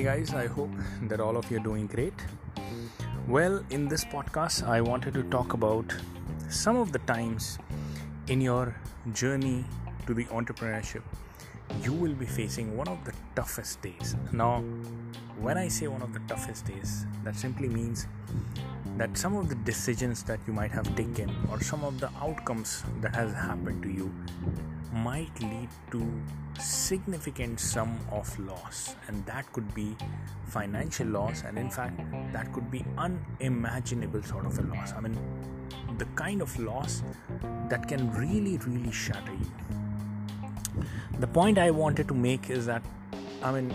Hey guys, I hope that all of you are doing great. Well, in this podcast, I wanted to talk about some of the times in your journey to the entrepreneurship you will be facing one of the toughest days. Now, when I say one of the toughest days, that simply means that some of the decisions that you might have taken or some of the outcomes that has happened to you might lead to significant sum of loss. And that could be financial loss and in fact that could be unimaginable sort of a loss. I mean the kind of loss that can really really shatter you. The point i wanted to make is that i mean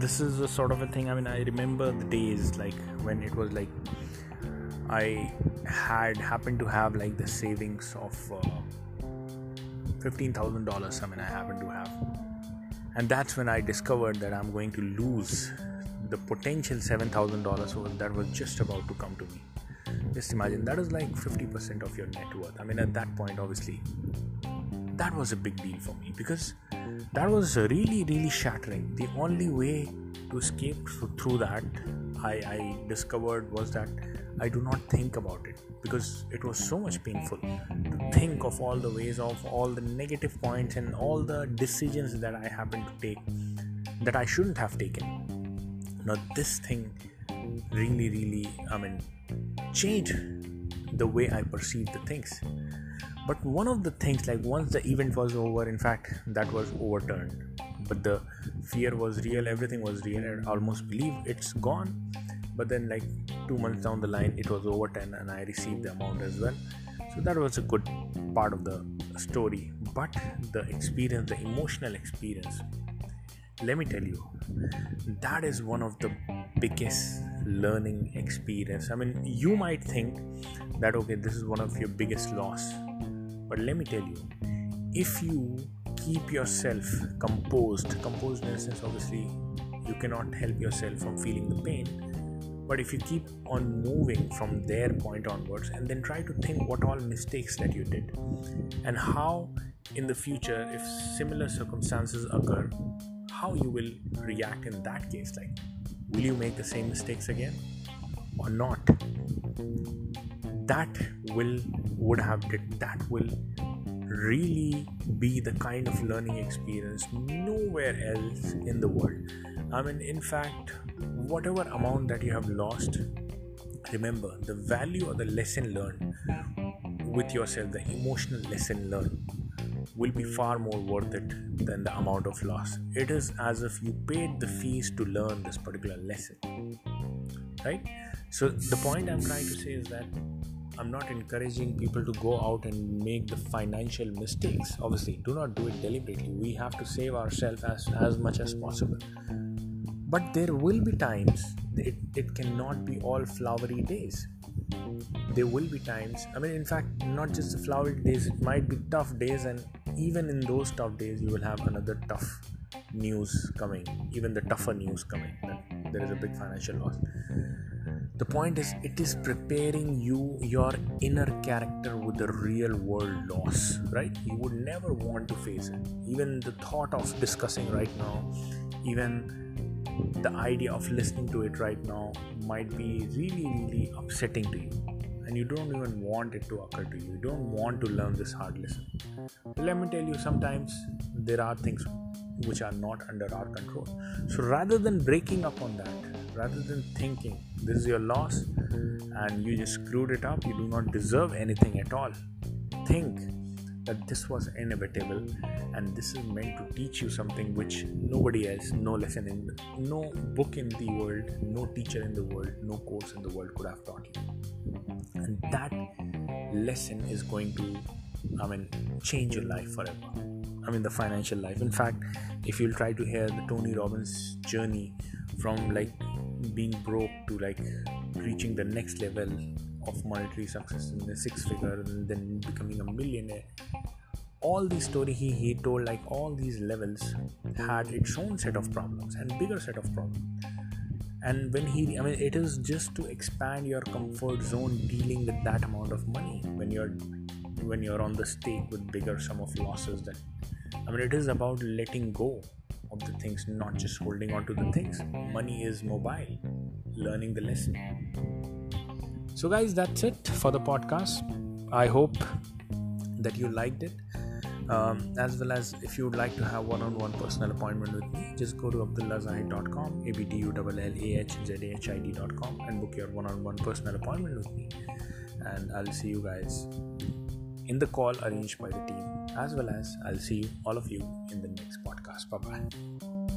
this is a sort of a thing. I mean i remember the days like when it was like i had happened to have like the savings of uh, $15000 i mean i happened to have. And that's when i discovered that i'm going to lose the potential $7000 that was just about to come to me. Just imagine that is like 50% of your net worth. I mean at that point obviously that was a big deal for me because that was really really shattering. The only way to escape through that I, I discovered was that I do not think about it because it was so much painful to think of all the ways of all the negative points and all the decisions that I happened to take that I shouldn't have taken. Now, this thing really, really, I mean, changed the way I perceived the things. But one of the things, like once the event was over, in fact, that was overturned. But the fear was real, everything was real. I almost believe it's gone. But then like two months down the line it was over 10 and i received the amount as well. So that was a good part of the story. But the experience the emotional experience let me tell you that is one of the biggest learning experience. I mean you might think that okay this is one of your biggest loss. But let me tell you if you keep yourself composed. Composed in a sense obviously you cannot help yourself from feeling the pain. But if you keep on moving from their point onwards and then try to think what all mistakes that you did and how in the future if similar circumstances occur how you will react in that case? Like will you make the same mistakes again or not? That will would have did that will really be the kind of learning experience nowhere else in the world i mean in fact whatever amount that you have lost, remember the value or the lesson learned with yourself, the emotional lesson learned, will be far more worth it than the amount of loss. It is as if you paid the fees to learn this particular lesson. Right? So, the point I'm trying to say is that I'm not encouraging people to go out and make the financial mistakes. Obviously, do not do it deliberately. We have to save ourselves as, as much as possible but there will be times it, it cannot be all flowery days there will be times i mean in fact not just the flowery days it might be tough days and even in those tough days you will have another tough news coming even the tougher news coming that there is a big financial loss the point is it is preparing you your inner character with the real world loss right you would never want to face it even the thought of discussing right now even the idea of listening to it right now might be really, really upsetting to you. And you don't even want it to occur to you. You don't want to learn this hard lesson. But let me tell you, sometimes there are things which are not under our control. So rather than breaking up on that, rather than thinking this is your loss and you just screwed it up, you do not deserve anything at all, think that this was inevitable and this is meant to teach you something which nobody else no lesson in no book in the world no teacher in the world no course in the world could have taught you. And that lesson is going to i mean change your life forever. I mean the financial life. In fact if you'll try to hear the tony robbins journey from like being broke to like reaching the next level of monetary success in the six figure and then becoming a millionaire. All the story he, he told like all these levels had its own set of problems and bigger set of problems. And when he i mean it is just to expand your comfort zone dealing with that amount of money when you're when you're on the stake with bigger sum of losses that i mean it is about letting go of the things, not just holding on to the things. Money is mobile, learning the lesson. So, guys, that's it for the podcast. I hope that you liked it. Um, as well as if you would like to have one-on-one personal appointment with me just go to abdullahzahid.com abdulahzahid.com and book your one-on-one personal appointment with me and i'll see you guys in the call arranged by the team as well as i'll see all of you in the next podcast. Bye bye